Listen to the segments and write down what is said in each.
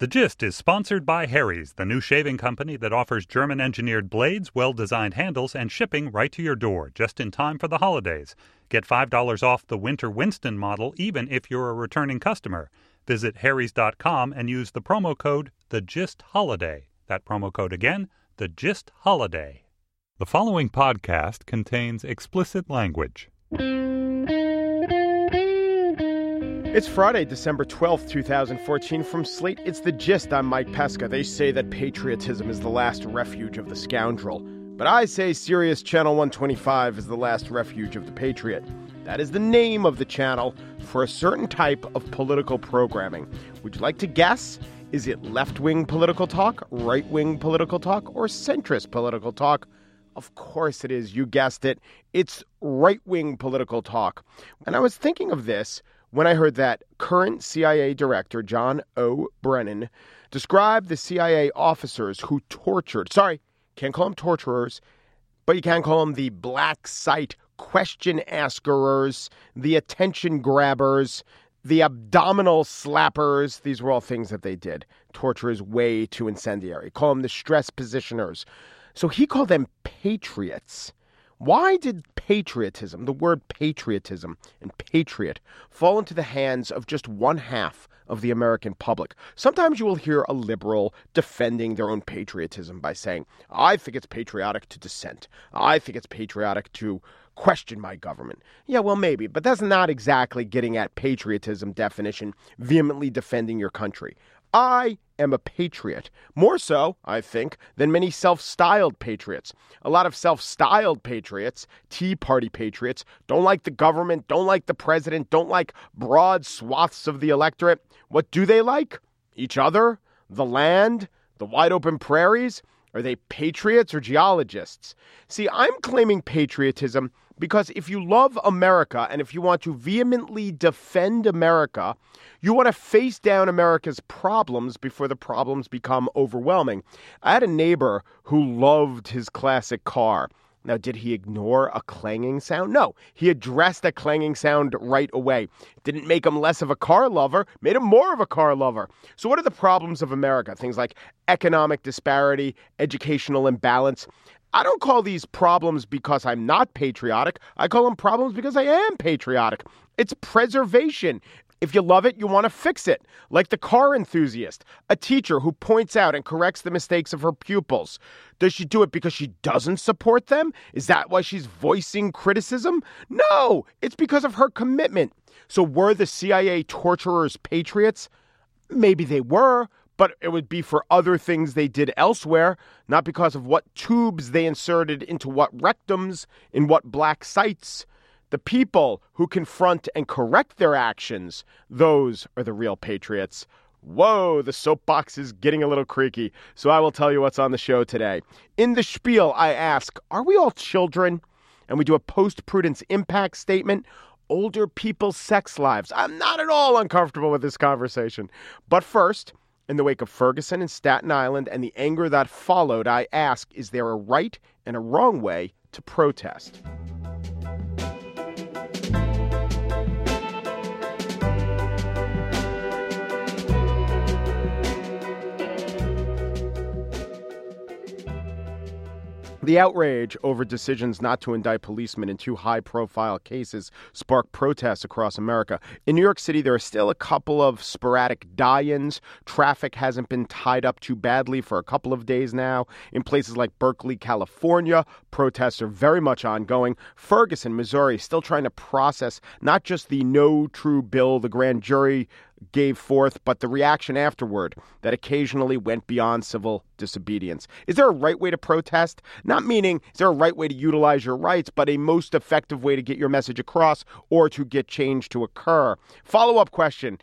The Gist is sponsored by Harry's, the new shaving company that offers German engineered blades, well designed handles, and shipping right to your door just in time for the holidays. Get $5 off the Winter Winston model even if you're a returning customer. Visit Harry's.com and use the promo code The Gist Holiday. That promo code again, The Gist Holiday. The following podcast contains explicit language. It's Friday, December 12th, 2014. From Slate, it's The Gist. I'm Mike Pesca. They say that patriotism is the last refuge of the scoundrel. But I say Sirius Channel 125 is the last refuge of the patriot. That is the name of the channel for a certain type of political programming. Would you like to guess? Is it left wing political talk, right wing political talk, or centrist political talk? Of course it is. You guessed it. It's right wing political talk. And I was thinking of this when I heard that current CIA Director John O. Brennan described the CIA officers who tortured, sorry, can't call them torturers, but you can call them the black site question askerers, the attention grabbers, the abdominal slappers. These were all things that they did. Torture is way too incendiary. Call them the stress positioners. So he called them patriots. Why did patriotism, the word patriotism and patriot, fall into the hands of just one half of the American public? Sometimes you will hear a liberal defending their own patriotism by saying, I think it's patriotic to dissent. I think it's patriotic to question my government. Yeah, well, maybe, but that's not exactly getting at patriotism definition, vehemently defending your country. I am a patriot. More so, I think, than many self styled patriots. A lot of self styled patriots, Tea Party patriots, don't like the government, don't like the president, don't like broad swaths of the electorate. What do they like? Each other? The land? The wide open prairies? Are they patriots or geologists? See, I'm claiming patriotism because if you love America and if you want to vehemently defend America, you want to face down America's problems before the problems become overwhelming. I had a neighbor who loved his classic car. Now, did he ignore a clanging sound? No, he addressed a clanging sound right away. Didn't make him less of a car lover, made him more of a car lover. So, what are the problems of America? Things like economic disparity, educational imbalance. I don't call these problems because I'm not patriotic. I call them problems because I am patriotic. It's preservation. If you love it, you want to fix it. Like the car enthusiast, a teacher who points out and corrects the mistakes of her pupils. Does she do it because she doesn't support them? Is that why she's voicing criticism? No, it's because of her commitment. So were the CIA torturers patriots? Maybe they were, but it would be for other things they did elsewhere, not because of what tubes they inserted into what rectums in what black sites. The people who confront and correct their actions, those are the real patriots. Whoa, the soapbox is getting a little creaky, so I will tell you what's on the show today. In the spiel, I ask, Are we all children? And we do a post prudence impact statement. Older people's sex lives. I'm not at all uncomfortable with this conversation. But first, in the wake of Ferguson and Staten Island and the anger that followed, I ask, Is there a right and a wrong way to protest? The outrage over decisions not to indict policemen in two high profile cases sparked protests across America. In New York City, there are still a couple of sporadic die ins. Traffic hasn't been tied up too badly for a couple of days now. In places like Berkeley, California, protests are very much ongoing. Ferguson, Missouri, still trying to process not just the no true bill the grand jury gave forth, but the reaction afterward that occasionally went beyond civil disobedience. Is there a right way to protest? Not meaning is there a right way to utilize your rights, but a most effective way to get your message across or to get change to occur. Follow up question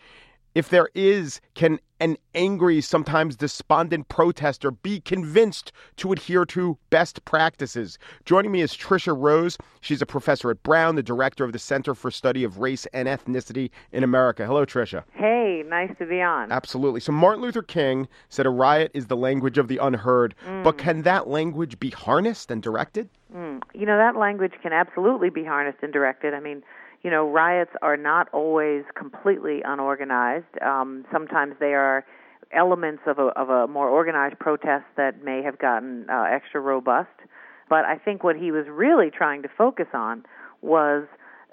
if there is, can an angry, sometimes despondent protester be convinced to adhere to best practices? Joining me is Tricia Rose. She's a professor at Brown, the director of the Center for Study of Race and Ethnicity in America. Hello, Tricia. Hey, nice to be on. Absolutely. So, Martin Luther King said a riot is the language of the unheard, mm. but can that language be harnessed and directed? Mm. You know, that language can absolutely be harnessed and directed. I mean, you know, riots are not always completely unorganized. Um, sometimes they are elements of a, of a more organized protest that may have gotten uh, extra robust. But I think what he was really trying to focus on was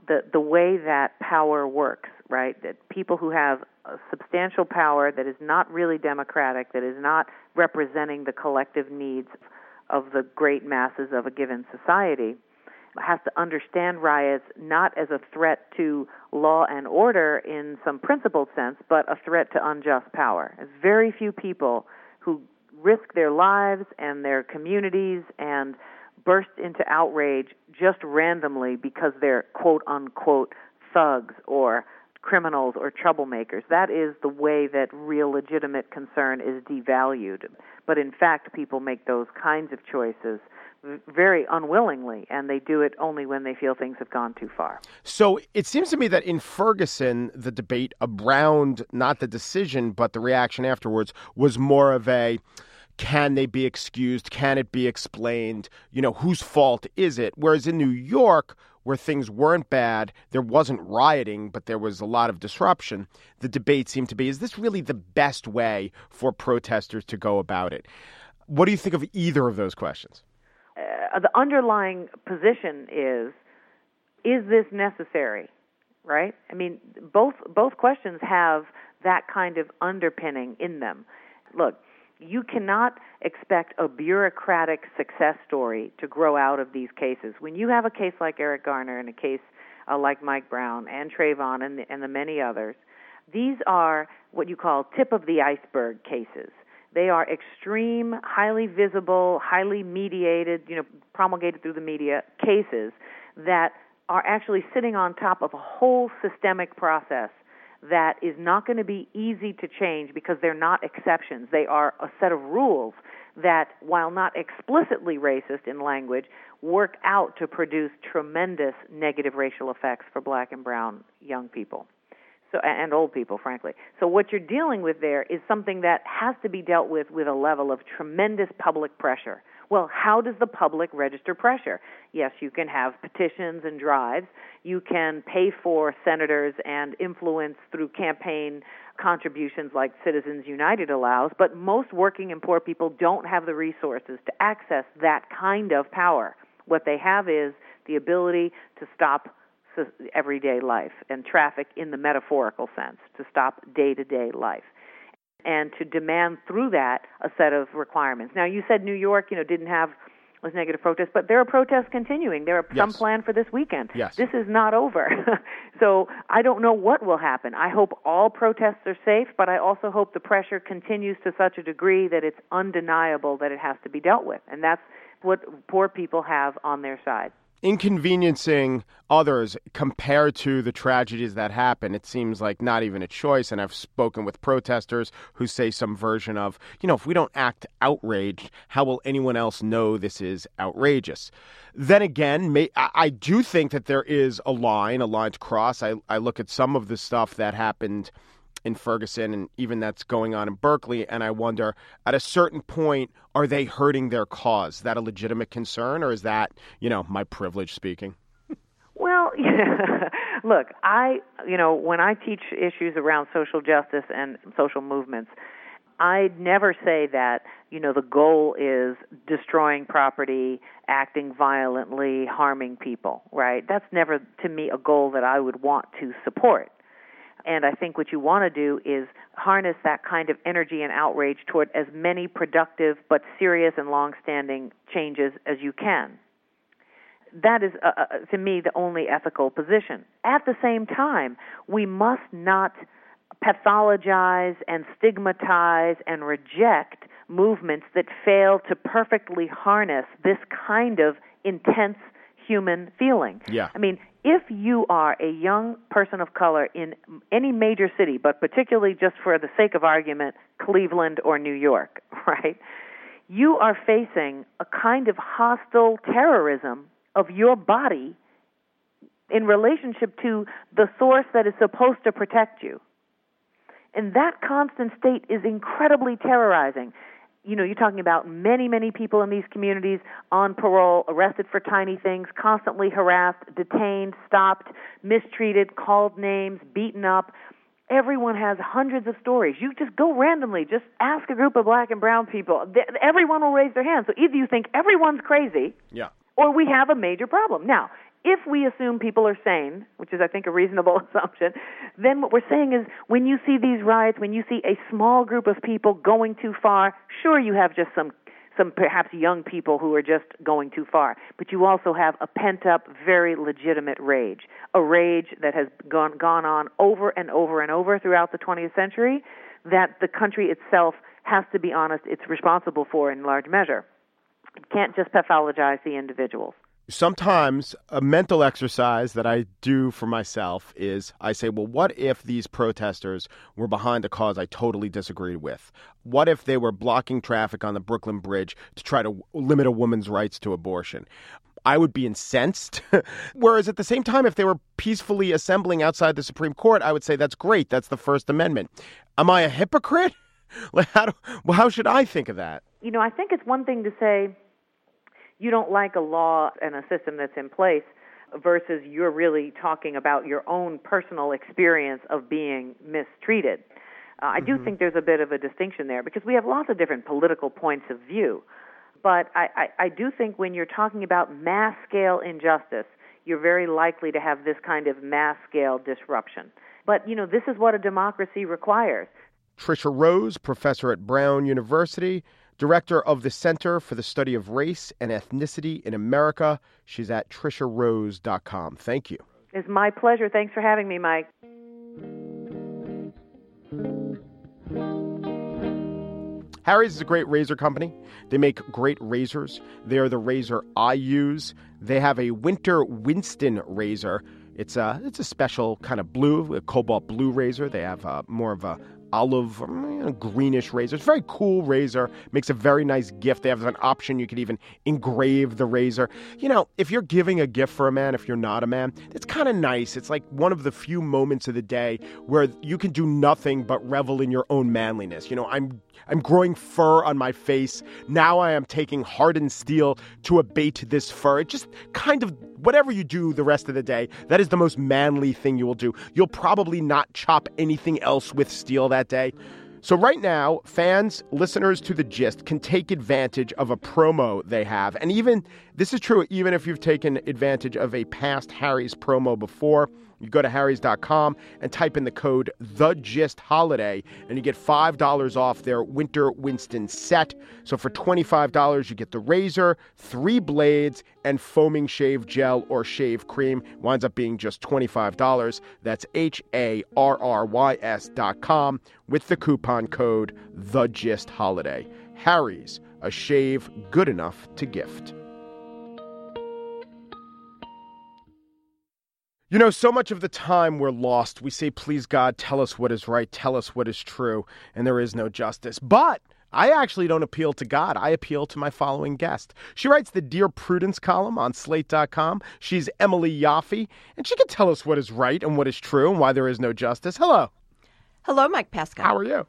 the the way that power works, right? That people who have substantial power that is not really democratic, that is not representing the collective needs of the great masses of a given society, has to understand riots not as a threat to law and order in some principled sense, but a threat to unjust power. There's very few people who risk their lives and their communities and burst into outrage just randomly because they're quote unquote thugs or criminals or troublemakers. That is the way that real legitimate concern is devalued. But in fact, people make those kinds of choices very unwillingly, and they do it only when they feel things have gone too far. So it seems to me that in Ferguson, the debate around not the decision, but the reaction afterwards was more of a can they be excused? Can it be explained? You know, whose fault is it? Whereas in New York, where things weren't bad, there wasn't rioting, but there was a lot of disruption, the debate seemed to be is this really the best way for protesters to go about it? What do you think of either of those questions? Uh, the underlying position is is this necessary? Right? I mean, both both questions have that kind of underpinning in them. Look, you cannot expect a bureaucratic success story to grow out of these cases. When you have a case like Eric Garner and a case uh, like Mike Brown and Trayvon and the, and the many others, these are what you call tip of the iceberg cases. They are extreme, highly visible, highly mediated, you know, promulgated through the media cases that are actually sitting on top of a whole systemic process that is not going to be easy to change because they're not exceptions. They are a set of rules that, while not explicitly racist in language, work out to produce tremendous negative racial effects for black and brown young people. So, and old people, frankly. So, what you're dealing with there is something that has to be dealt with with a level of tremendous public pressure. Well, how does the public register pressure? Yes, you can have petitions and drives. You can pay for senators and influence through campaign contributions like Citizens United allows, but most working and poor people don't have the resources to access that kind of power. What they have is the ability to stop everyday life and traffic in the metaphorical sense, to stop day to day life and to demand through that a set of requirements. Now, you said New York, you know, didn't have those negative protests, but there are protests continuing. There are yes. some planned for this weekend. Yes. This is not over. so I don't know what will happen. I hope all protests are safe, but I also hope the pressure continues to such a degree that it's undeniable that it has to be dealt with. And that's what poor people have on their side inconveniencing others compared to the tragedies that happen, it seems like not even a choice. And I've spoken with protesters who say some version of, you know, if we don't act outraged, how will anyone else know this is outrageous? Then again, may, I, I do think that there is a line, a line to cross. I, I look at some of the stuff that happened in Ferguson and even that's going on in Berkeley. And I wonder, at a certain point, are they hurting their cause? Is that a legitimate concern, or is that, you know, my privilege speaking? Well, look, I, you know, when I teach issues around social justice and social movements, I never say that, you know, the goal is destroying property, acting violently, harming people, right? That's never, to me, a goal that I would want to support. And I think what you want to do is harness that kind of energy and outrage toward as many productive but serious and long-standing changes as you can. That is, uh, uh, to me, the only ethical position. At the same time, we must not pathologize and stigmatize and reject movements that fail to perfectly harness this kind of intense human feeling. Yeah. I mean, if you are a young person of color in any major city, but particularly just for the sake of argument, Cleveland or New York, right? You are facing a kind of hostile terrorism of your body in relationship to the source that is supposed to protect you. And that constant state is incredibly terrorizing you know, you're talking about many, many people in these communities on parole, arrested for tiny things, constantly harassed, detained, stopped, mistreated, called names, beaten up. everyone has hundreds of stories. You just go randomly, just ask a group of black and brown people. Everyone will raise their hand. So either you think everyone's crazy, yeah. or we have a major problem. Now, if we assume people are sane, which is, I think, a reasonable assumption, then what we're saying is when you see these riots, when you see a small group of people going too far, sure, you have just some some perhaps young people who are just going too far. But you also have a pent up, very legitimate rage, a rage that has gone, gone on over and over and over throughout the 20th century that the country itself has to be honest, it's responsible for in large measure. It can't just pathologize the individuals sometimes a mental exercise that I do for myself is I say, well, what if these protesters were behind a cause I totally disagreed with? What if they were blocking traffic on the Brooklyn Bridge to try to limit a woman's rights to abortion? I would be incensed. Whereas at the same time, if they were peacefully assembling outside the Supreme Court, I would say that's great. That's the First Amendment. Am I a hypocrite? how, do, how should I think of that? You know, I think it's one thing to say, you don't like a law and a system that's in place versus you're really talking about your own personal experience of being mistreated. Uh, I do mm-hmm. think there's a bit of a distinction there because we have lots of different political points of view. But I, I, I do think when you're talking about mass scale injustice, you're very likely to have this kind of mass scale disruption. But, you know, this is what a democracy requires. Tricia Rose, professor at Brown University, director of the Center for the Study of Race and Ethnicity in America. She's at TriciaRose.com. Thank you. It's my pleasure. Thanks for having me, Mike. Harry's is a great razor company. They make great razors. They are the razor I use. They have a Winter Winston razor. It's a it's a special kind of blue, a cobalt blue razor. They have uh, more of a olive, mm, know, greenish razor. It's a very cool razor. Makes a very nice gift. They have an option you could even engrave the razor. You know, if you're giving a gift for a man, if you're not a man, it's kind of nice. It's like one of the few moments of the day where you can do nothing but revel in your own manliness. You know, I'm I'm growing fur on my face. Now I am taking hardened steel to abate this fur. It just kind of whatever you do the rest of the day, that is the most manly thing you will do. You'll probably not chop anything else with steel that day. So, right now, fans, listeners to the gist can take advantage of a promo they have. And even this is true, even if you've taken advantage of a past Harry's promo before. You go to harrys.com and type in the code The Gist Holiday, and you get $5 off their Winter Winston set. So for $25, you get the razor, three blades, and foaming shave gel or shave cream. Winds up being just $25. That's H A R R Y S.com with the coupon code The Gist Holiday. Harry's, a shave good enough to gift. You know, so much of the time we're lost. We say, please God, tell us what is right, tell us what is true, and there is no justice. But I actually don't appeal to God. I appeal to my following guest. She writes the Dear Prudence column on slate.com. She's Emily Yoffe, and she can tell us what is right and what is true and why there is no justice. Hello. Hello, Mike Pesca. How are you?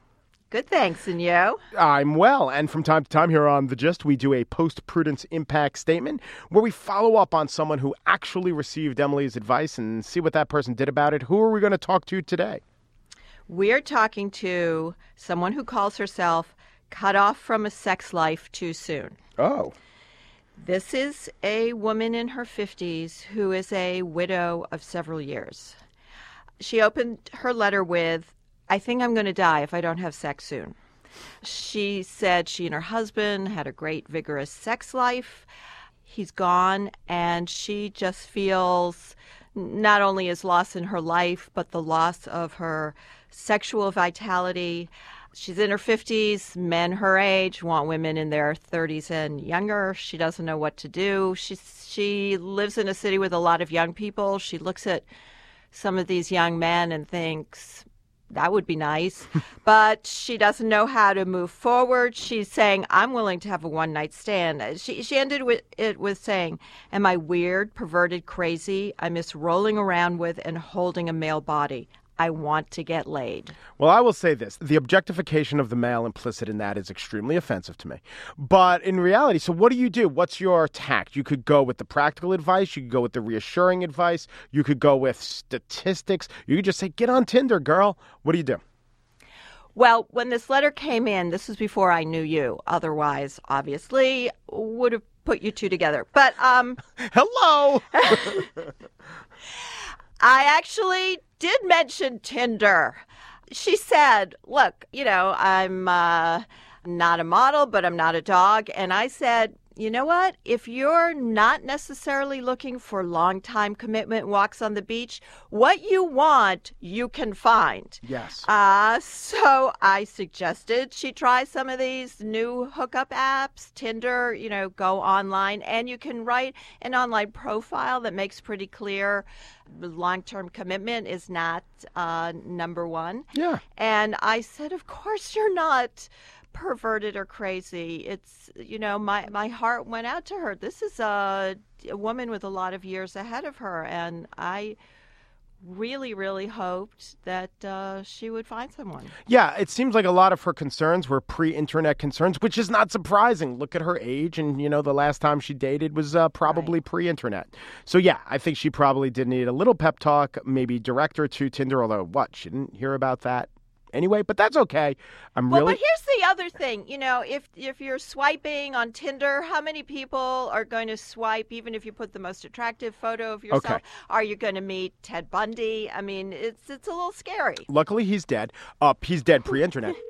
Good, thanks. And you? I'm well. And from time to time here on The Gist, we do a post prudence impact statement where we follow up on someone who actually received Emily's advice and see what that person did about it. Who are we going to talk to today? We're talking to someone who calls herself cut off from a sex life too soon. Oh. This is a woman in her 50s who is a widow of several years. She opened her letter with I think I'm going to die if I don't have sex soon. She said she and her husband had a great, vigorous sex life. He's gone, and she just feels not only is loss in her life, but the loss of her sexual vitality. She's in her 50s. Men her age want women in their 30s and younger. She doesn't know what to do. She, she lives in a city with a lot of young people. She looks at some of these young men and thinks, that would be nice. but she doesn't know how to move forward. She's saying, I'm willing to have a one night stand. She, she ended with it with saying, Am I weird, perverted, crazy? I miss rolling around with and holding a male body. I want to get laid. Well, I will say this the objectification of the male implicit in that is extremely offensive to me. But in reality, so what do you do? What's your tact? You could go with the practical advice, you could go with the reassuring advice, you could go with statistics, you could just say, get on Tinder, girl. What do you do? Well, when this letter came in, this was before I knew you. Otherwise, obviously, would have put you two together. But um Hello. I actually did mention Tinder. She said, "Look, you know, I'm uh, not a model, but I'm not a dog." And I said, "You know what? If you're not necessarily looking for long-time commitment walks on the beach, what you want, you can find." yes. Uh, so I suggested she try some of these new hookup apps, Tinder, you know, go online and you can write an online profile that makes pretty clear long term commitment is not uh, number one. yeah. And I said, Of course you're not perverted or crazy. It's, you know, my, my heart went out to her. This is a, a woman with a lot of years ahead of her. And I really, really hoped that uh, she would find someone. Yeah, it seems like a lot of her concerns were pre-internet concerns, which is not surprising. Look at her age, and you know the last time she dated was uh, probably pre-internet. So yeah, I think she probably did need a little pep talk, maybe direct her to Tinder. Although what, she didn't hear about that anyway, but that's okay. I'm Well, really but here's the other thing. You know, if if you're swiping on Tinder, how many people are going to swipe even if you put the most attractive photo of yourself? Okay. Are you going to meet Ted Bundy? I mean, it's it's a little scary. luckily he's dead. Up, he's dead pre-internet.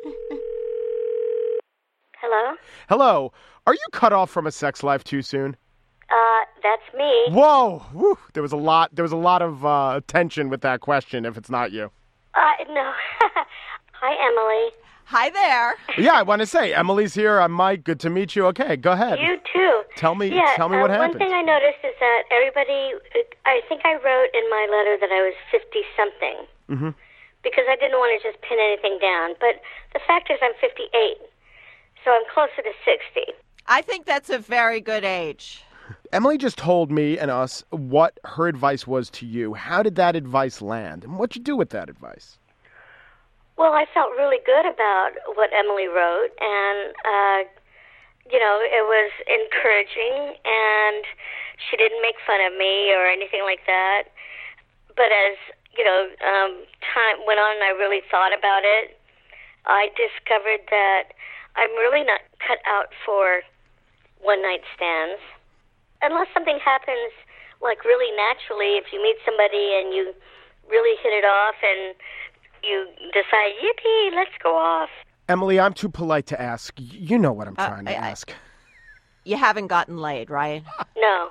Hello? Hello, are you cut off from a sex life too soon? Uh, that's me. Whoa, Whew. there was a lot. There was a lot of uh, tension with that question. If it's not you, Uh, no. Hi, Emily. Hi there. yeah, I want to say Emily's here. I'm Mike. Good to meet you. Okay, go ahead. You too. Tell me- Yeah, tell me uh, what One thing I noticed is that everybody, I think I wrote in my letter that I was 50 something. Mm-hmm. Because I didn't want to just pin anything down. But the fact is, I'm 58. So I'm closer to 60. I think that's a very good age. Emily just told me and us what her advice was to you. How did that advice land, and what'd you do with that advice? Well, I felt really good about what Emily wrote, and uh, you know, it was encouraging, and she didn't make fun of me or anything like that. But as you know, um, time went on, and I really thought about it. I discovered that I'm really not cut out for one night stands, unless something happens like really naturally. If you meet somebody and you really hit it off and you decide, yippee, let's go off. Emily, I'm too polite to ask. You know what I'm uh, trying to I- I- ask. You haven't gotten laid, right? No.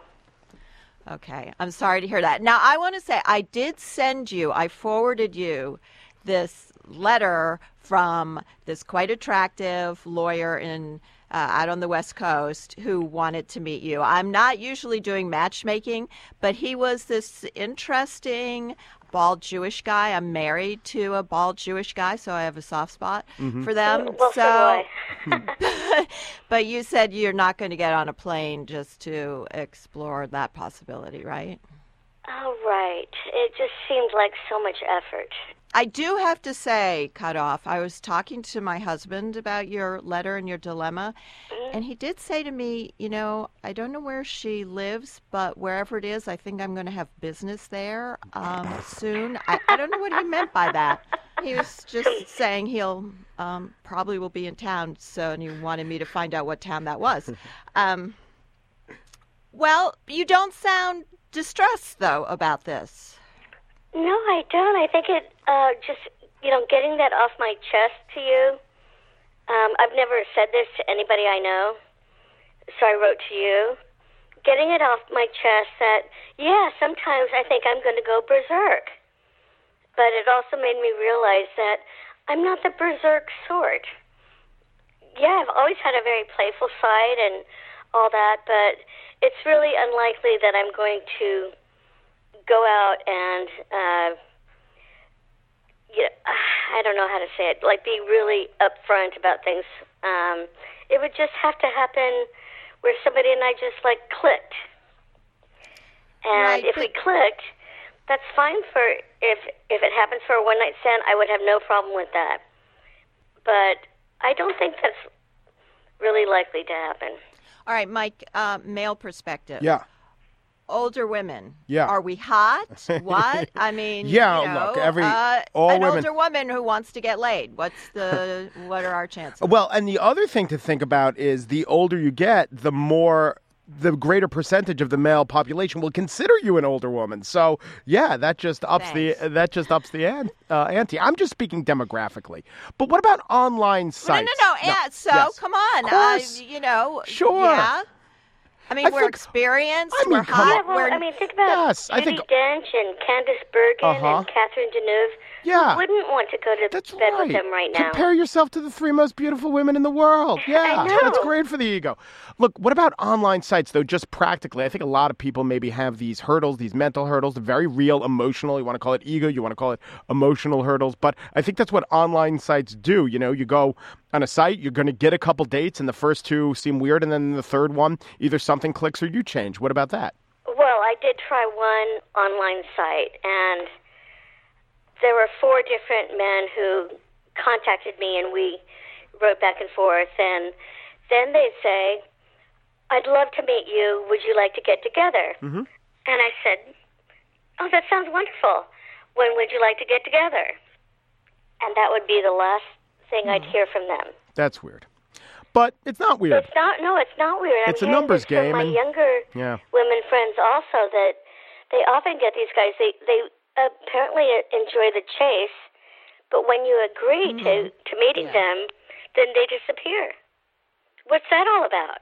Okay. I'm sorry to hear that. Now, I want to say I did send you, I forwarded you this letter from this quite attractive lawyer in uh, out on the West Coast who wanted to meet you. I'm not usually doing matchmaking, but he was this interesting bald Jewish guy. I'm married to a bald Jewish guy, so I have a soft spot for them. Well, so, do but you said you're not going to get on a plane just to explore that possibility, right? Oh, right. It just seemed like so much effort. I do have to say, cut off. I was talking to my husband about your letter and your dilemma, and he did say to me, you know, I don't know where she lives, but wherever it is, I think I'm going to have business there um, soon. I, I don't know what he meant by that. He was just saying he'll um, probably will be in town, so and he wanted me to find out what town that was. Um, well, you don't sound distressed though about this. No, I don't. I think it uh, just, you know, getting that off my chest to you. Um, I've never said this to anybody I know, so I wrote to you. Getting it off my chest that, yeah, sometimes I think I'm going to go berserk. But it also made me realize that I'm not the berserk sort. Yeah, I've always had a very playful side and all that, but it's really unlikely that I'm going to go out and uh, you know, I don't know how to say it. Like be really upfront about things. Um, it would just have to happen where somebody and I just like clicked. And Right, if we clicked, That's fine for if if it happens for a one night stand. I would have no problem with that. But I don't think that's really likely to happen. All right, Mike, uh, male perspective. Yeah. Older women. Yeah. Are we hot? What? I mean, Yeah, you know, look, every- uh, all an women- older woman who wants to get laid. What's the what are our chances? Well, and the other thing to think about is the older you get, the more the greater percentage of the male population will consider you an older woman. So, yeah, that just ups Thanks. the that just ups the an, uh, ante. I'm just speaking demographically. But what about online no, sites? no, no, yeah. So yes. come on. Uh, you know, Sure. Yeah. I mean, I we're think- experienced. I mean, we're hot. Yeah, well, we're, I mean, think about Yes, I Judy think- Dench and Candice Bergen Uh-huh. and Catherine Deneuve. Yeah. Who wouldn't want to go to That's bed right. with them right now? Compare yourself to the three most beautiful women in the world. Yeah, know. that's great for the ego. Look, what about online sites though? Just practically, I think a lot of people maybe have these hurdles, these mental hurdles, very real, emotional. You want to call it ego, you want to call it emotional hurdles, but I think that's what online sites do. You know, you go on a site, you're going to get a couple dates, and the first two seem weird, and then the third one, either something clicks or you change. What about that? Well, I did try one online site, and there were four different men who contacted me, and we wrote back and forth. And then they'd say, I'd love to meet you. Would you like to get together? Mm-hmm. And I said, Oh, that sounds wonderful. When would you like to get together? And that would be the last thing I'd hear from them. That's weird. But it's not weird. It's not. No, it's not weird. I'm It's a numbers this from game My and- younger Yeah. women friends also that they often get these guys. They they apparently enjoy the chase, but when you agree to Mm-hmm. to meeting them, then they disappear. What's that all about?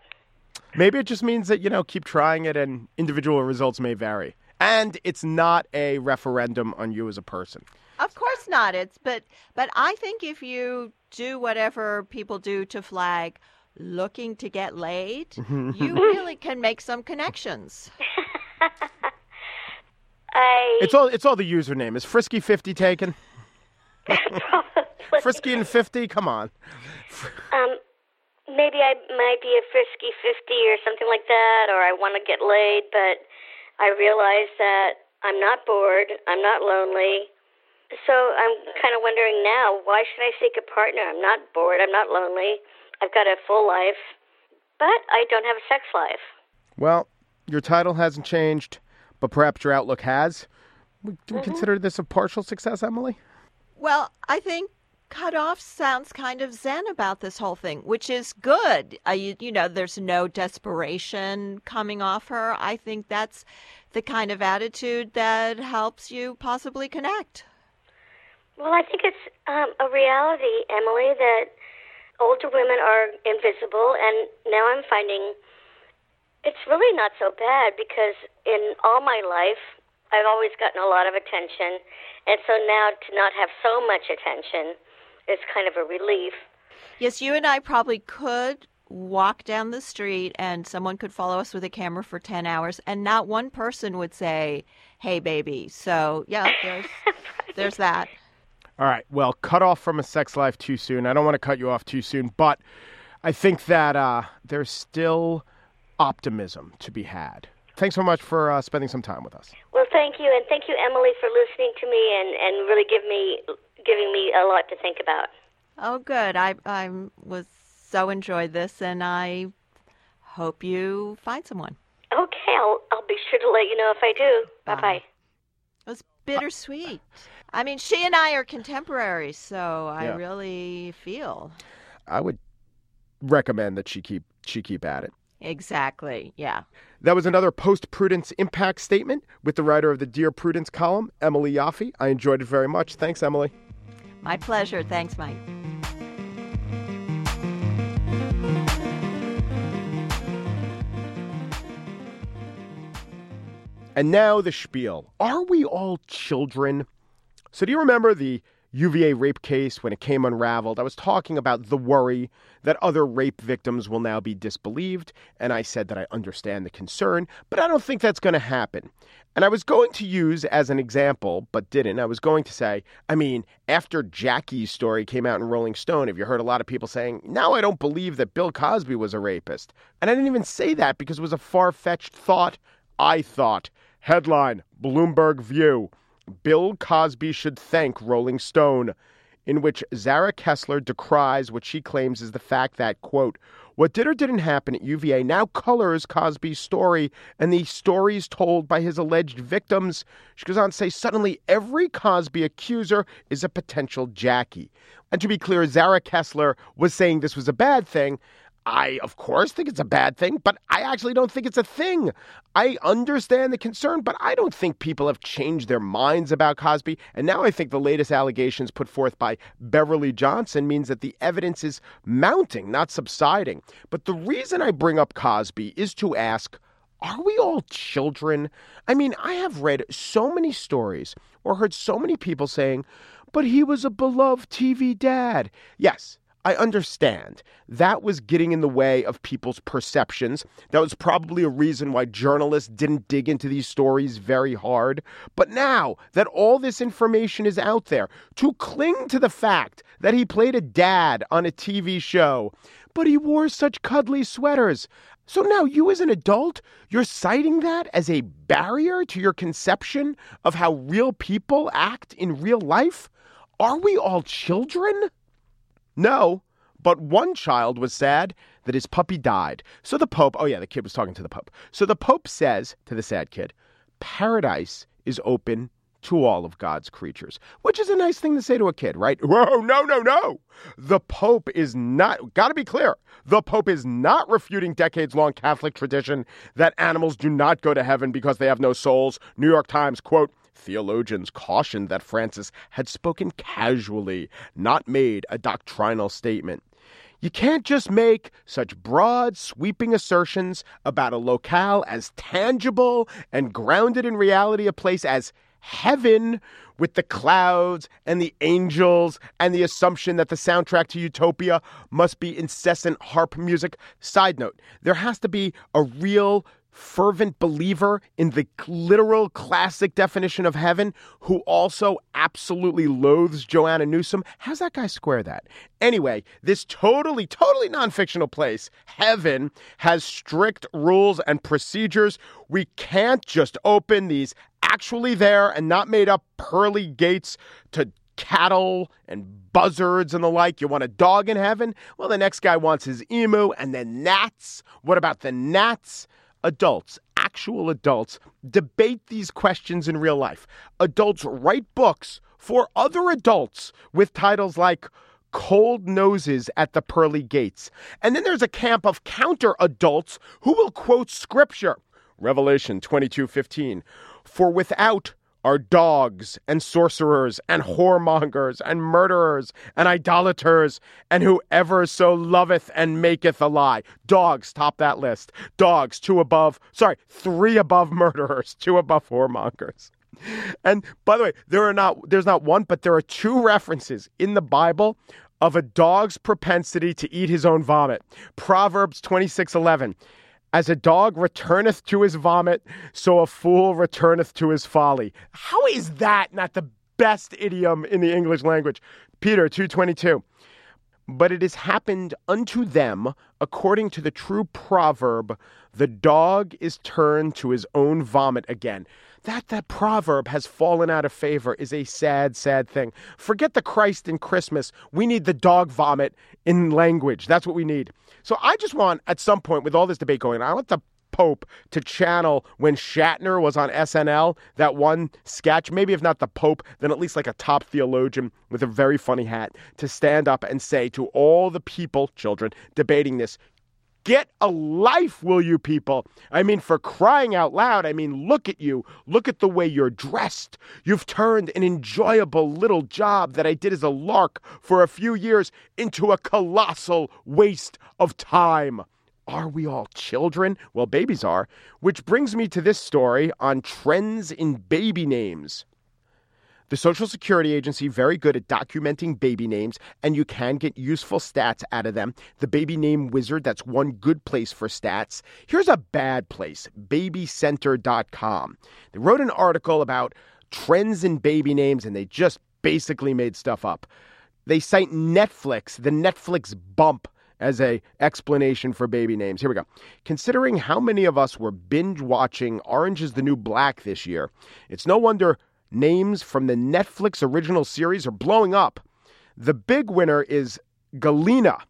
Maybe it just means that, you know, keep trying it and individual results may vary. And it's not a referendum on you as a person. Of course not. It's but but I think if you do whatever people do to flag looking to get laid, you really can make some connections. I It's all it's all the username. Is Frisky fifty taken? probably Frisky and fifty? Come on. um maybe I might be a frisky fifty or something like that, or I want to get laid, but I realize that I'm not bored, I'm not lonely. So I'm kind of wondering now, why should I seek a partner? I'm not bored, I'm not lonely. I've got a full life, but I don't have a sex life. Well, your title hasn't changed, but perhaps your outlook has. Would we consider this a partial success, Emily? Well, I think cutoff sounds kind of zen about this whole thing, which is good. Uh, you, you know, there's no desperation coming off her. I think that's the kind of attitude that helps you possibly connect. Well, I think it's um, a reality, Emily, that older women are invisible, and now I'm finding it's really not so bad because in all my life, I've always gotten a lot of attention, and so now to not have so much attention is kind of a relief. Yes, you and I probably could walk down the street and someone could follow us with a camera for 10 hours and not one person would say, "Hey baby." So, yeah, there's there's that. All right. Well, cut off from a sex life too soon. I don't want to cut you off too soon, but I think that uh, there's still optimism to be had. Thanks so much for uh, spending some time with us. Well, thank you, and thank you, Emily, for listening to me and, and really give me giving me a lot to think about. Oh, good. I I was so enjoyed this and I hope you find someone. Okay, I'll I'll be sure to let you know if I do. Bye bye. It was bittersweet. I mean, she and I are contemporaries, so I Yeah. really feel I would recommend that she keep she keep at it. exactly. Yeah. That was another post Prudence impact statement with the writer of the Dear Prudence column, Emily Yoffe. I enjoyed it very much. Thanks, Emily. My pleasure. Thanks, Mike. And now the spiel. Are we all children? So, do you remember the UVA rape case when it came unraveled? I was talking about the worry that other rape victims will now be disbelieved, and I said that I understand the concern, but I don't think that's going to happen. And I was going to use as an example, but didn't. I was going to say, I mean, after Jackie's story came out in Rolling Stone, have you heard a lot of people saying, now I don't believe that Bill Cosby was a rapist? And I didn't even say that because it was a far fetched thought I thought Headline Bloomberg View Bill Cosby should thank Rolling Stone, in which Zara Kessler decries what she claims is the fact that, quote, what did or didn't happen at UVA now colors Cosby's story and the stories told by his alleged victims. She goes on to say suddenly every Cosby accuser is a potential Jackie. And to be clear, Zara Kessler was saying this was a bad thing. I, of course, think it's a bad thing, but I actually don't think it's a thing. I understand the concern, but I don't think people have changed their minds about Cosby. And now I think the latest allegations put forth by Beverly Johnson means that the evidence is mounting, not subsiding. But the reason I bring up Cosby is to ask are we all children? I mean, I have read so many stories or heard so many people saying, but he was a beloved TV dad. Yes, I understand that was getting in the way of people's perceptions. That was probably a reason why journalists didn't dig into these stories very hard. But now that all this information is out there, to cling to the fact that he played a dad on a TV show, but he wore such cuddly sweaters. So now you, as an adult, you're citing that as a barrier to your conception of how real people act in real life? Are we all children? No, but one child was sad that his puppy died. So the Pope, oh yeah, the kid was talking to the Pope. So the Pope says to the sad kid, Paradise is open to all of God's creatures, which is a nice thing to say to a kid, right? Whoa, no, no, no. The Pope is not, got to be clear, the Pope is not refuting decades long Catholic tradition that animals do not go to heaven because they have no souls. New York Times, quote, Theologians cautioned that Francis had spoken casually, not made a doctrinal statement. You can't just make such broad, sweeping assertions about a locale as tangible and grounded in reality, a place as heaven with the clouds and the angels and the assumption that the soundtrack to Utopia must be incessant harp music. Side note, there has to be a real fervent believer in the literal classic definition of heaven who also absolutely loathes Joanna Newsom. How's that guy square that? Anyway, this totally, totally non fictional place, heaven, has strict rules and procedures. We can't just open these actually there and not made up pearly gates to cattle and buzzards and the like. You want a dog in heaven? Well, the next guy wants his emu and then gnats. What about the gnats? Adults, actual adults, debate these questions in real life. Adults write books for other adults with titles like Cold Noses at the Pearly Gates. And then there's a camp of counter adults who will quote scripture. Revelation 22:15. For without are dogs and sorcerers and whoremongers and murderers and idolaters and whoever so loveth and maketh a lie. Dogs top that list. Dogs two above, sorry, three above murderers, two above whoremongers. And by the way, there are not there's not one, but there are two references in the Bible of a dog's propensity to eat his own vomit. Proverbs 26:11. As a dog returneth to his vomit, so a fool returneth to his folly. How is that not the best idiom in the English language? Peter 222. But it has happened unto them according to the true proverb, the dog is turned to his own vomit again. That that proverb has fallen out of favor is a sad, sad thing. Forget the Christ in Christmas. We need the dog vomit in language. That's what we need. So I just want, at some point, with all this debate going on, I want the Pope to channel when Shatner was on SNL, that one sketch, maybe if not the Pope, then at least like a top theologian with a very funny hat, to stand up and say to all the people, children, debating this, Get a life, will you people? I mean, for crying out loud, I mean, look at you. Look at the way you're dressed. You've turned an enjoyable little job that I did as a lark for a few years into a colossal waste of time. Are we all children? Well, babies are. Which brings me to this story on trends in baby names. The Social Security Agency very good at documenting baby names, and you can get useful stats out of them. The Baby Name Wizard, that's one good place for stats. Here's a bad place, babycenter.com. They wrote an article about trends in baby names, and they just basically made stuff up. They cite Netflix, the Netflix bump as a explanation for baby names. Here we go. Considering how many of us were binge watching Orange is the New Black this year, it's no wonder names from the Netflix original series are blowing up. The big winner is Galina,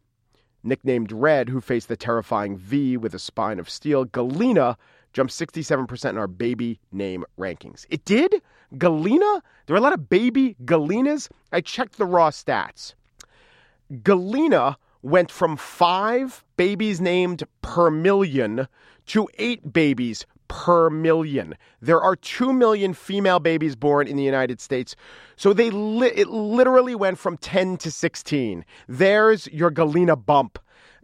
nicknamed Red, who faced the terrifying Vee with a spine of steel. Galina jumped 67% in our baby name rankings. It did? Galina? There are a lot of baby Galinas. I checked the raw stats. Galina went from five babies named per million to eight babies per million. There are 2 million female babies born in the United States. So they li- it literally went from 10 to 16. There's your Galina bump.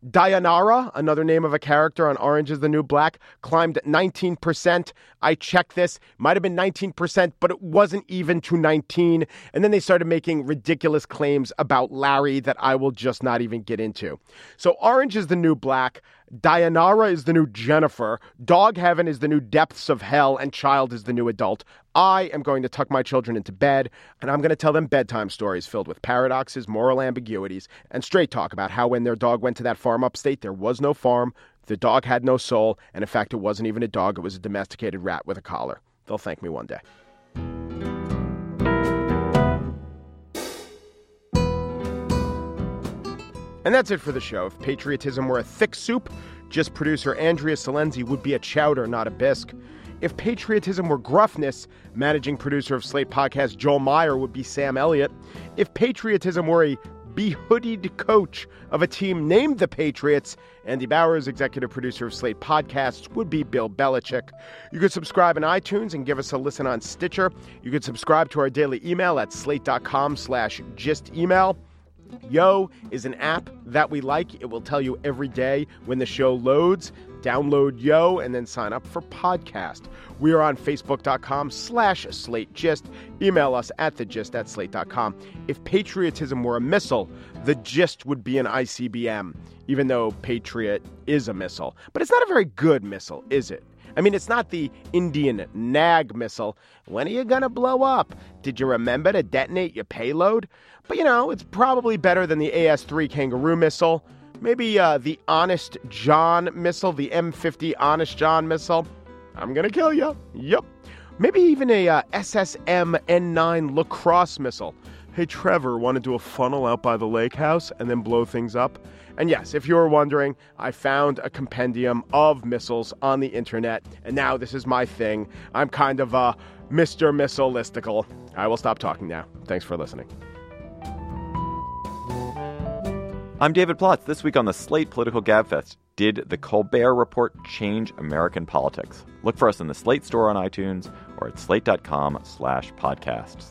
Dayanara, another name of a character on Orange is the New Black, climbed 19%. I checked this. Might have been 19%, but it wasn't even to 19. And then they started making ridiculous claims about Larry that I will just not even get into. So Orange is the New Black. Dayanara is the new Jennifer. Dog Heaven is the new Depths of Hell. And Child is the new adult. I am going to tuck my children into bed, and I'm going to tell them bedtime stories filled with paradoxes, moral ambiguities, and straight talk about how when their dog went to that farm upstate, there was no farm, the dog had no soul, and in fact, it wasn't even a dog, it was a domesticated rat with a collar. They'll thank me one day. And that's it for the show. If patriotism were a thick soup, Gist producer Andrea Silenzi would be a chowder, not a bisque. If patriotism were gruffness, managing producer of Slate podcast Joel Meyer would be Sam Elliott. If patriotism were a behoodied coach of a team named the Patriots, Andy Bowers, executive producer of Slate Podcasts, would be Bill Belichick. You could subscribe in iTunes and give us a listen on Stitcher. You could subscribe to our daily email at slate.com slash gist email. Yo is an app that we like. It will tell you every day when the show loads. Download Yo and then sign up for podcast. We are on Facebook.com slash Slate Gist. Email us at the gist at slate.com. If patriotism were a missile, the gist would be an ICBM, even though Patriot is a missile. But it's not a very good missile, is it? I mean, it's not the Indian NAG missile. When are you going to blow up? Did you remember to detonate your payload? But you know, it's probably better than the AS 3 Kangaroo missile. Maybe uh, the Honest John missile, the M50 Honest John missile. I'm going to kill you. Yep. Maybe even a uh, SSM N9 lacrosse missile. Hey, Trevor, want to do a funnel out by the lake house and then blow things up? And yes, if you were wondering, I found a compendium of missiles on the internet, and now this is my thing. I'm kind of a Mr. Missile listicle. I will stop talking now. Thanks for listening. I'm David Plotz. This week on the Slate Political Gabfest, did the Colbert Report change American politics? Look for us in the Slate store on iTunes or at slate.com slash podcasts.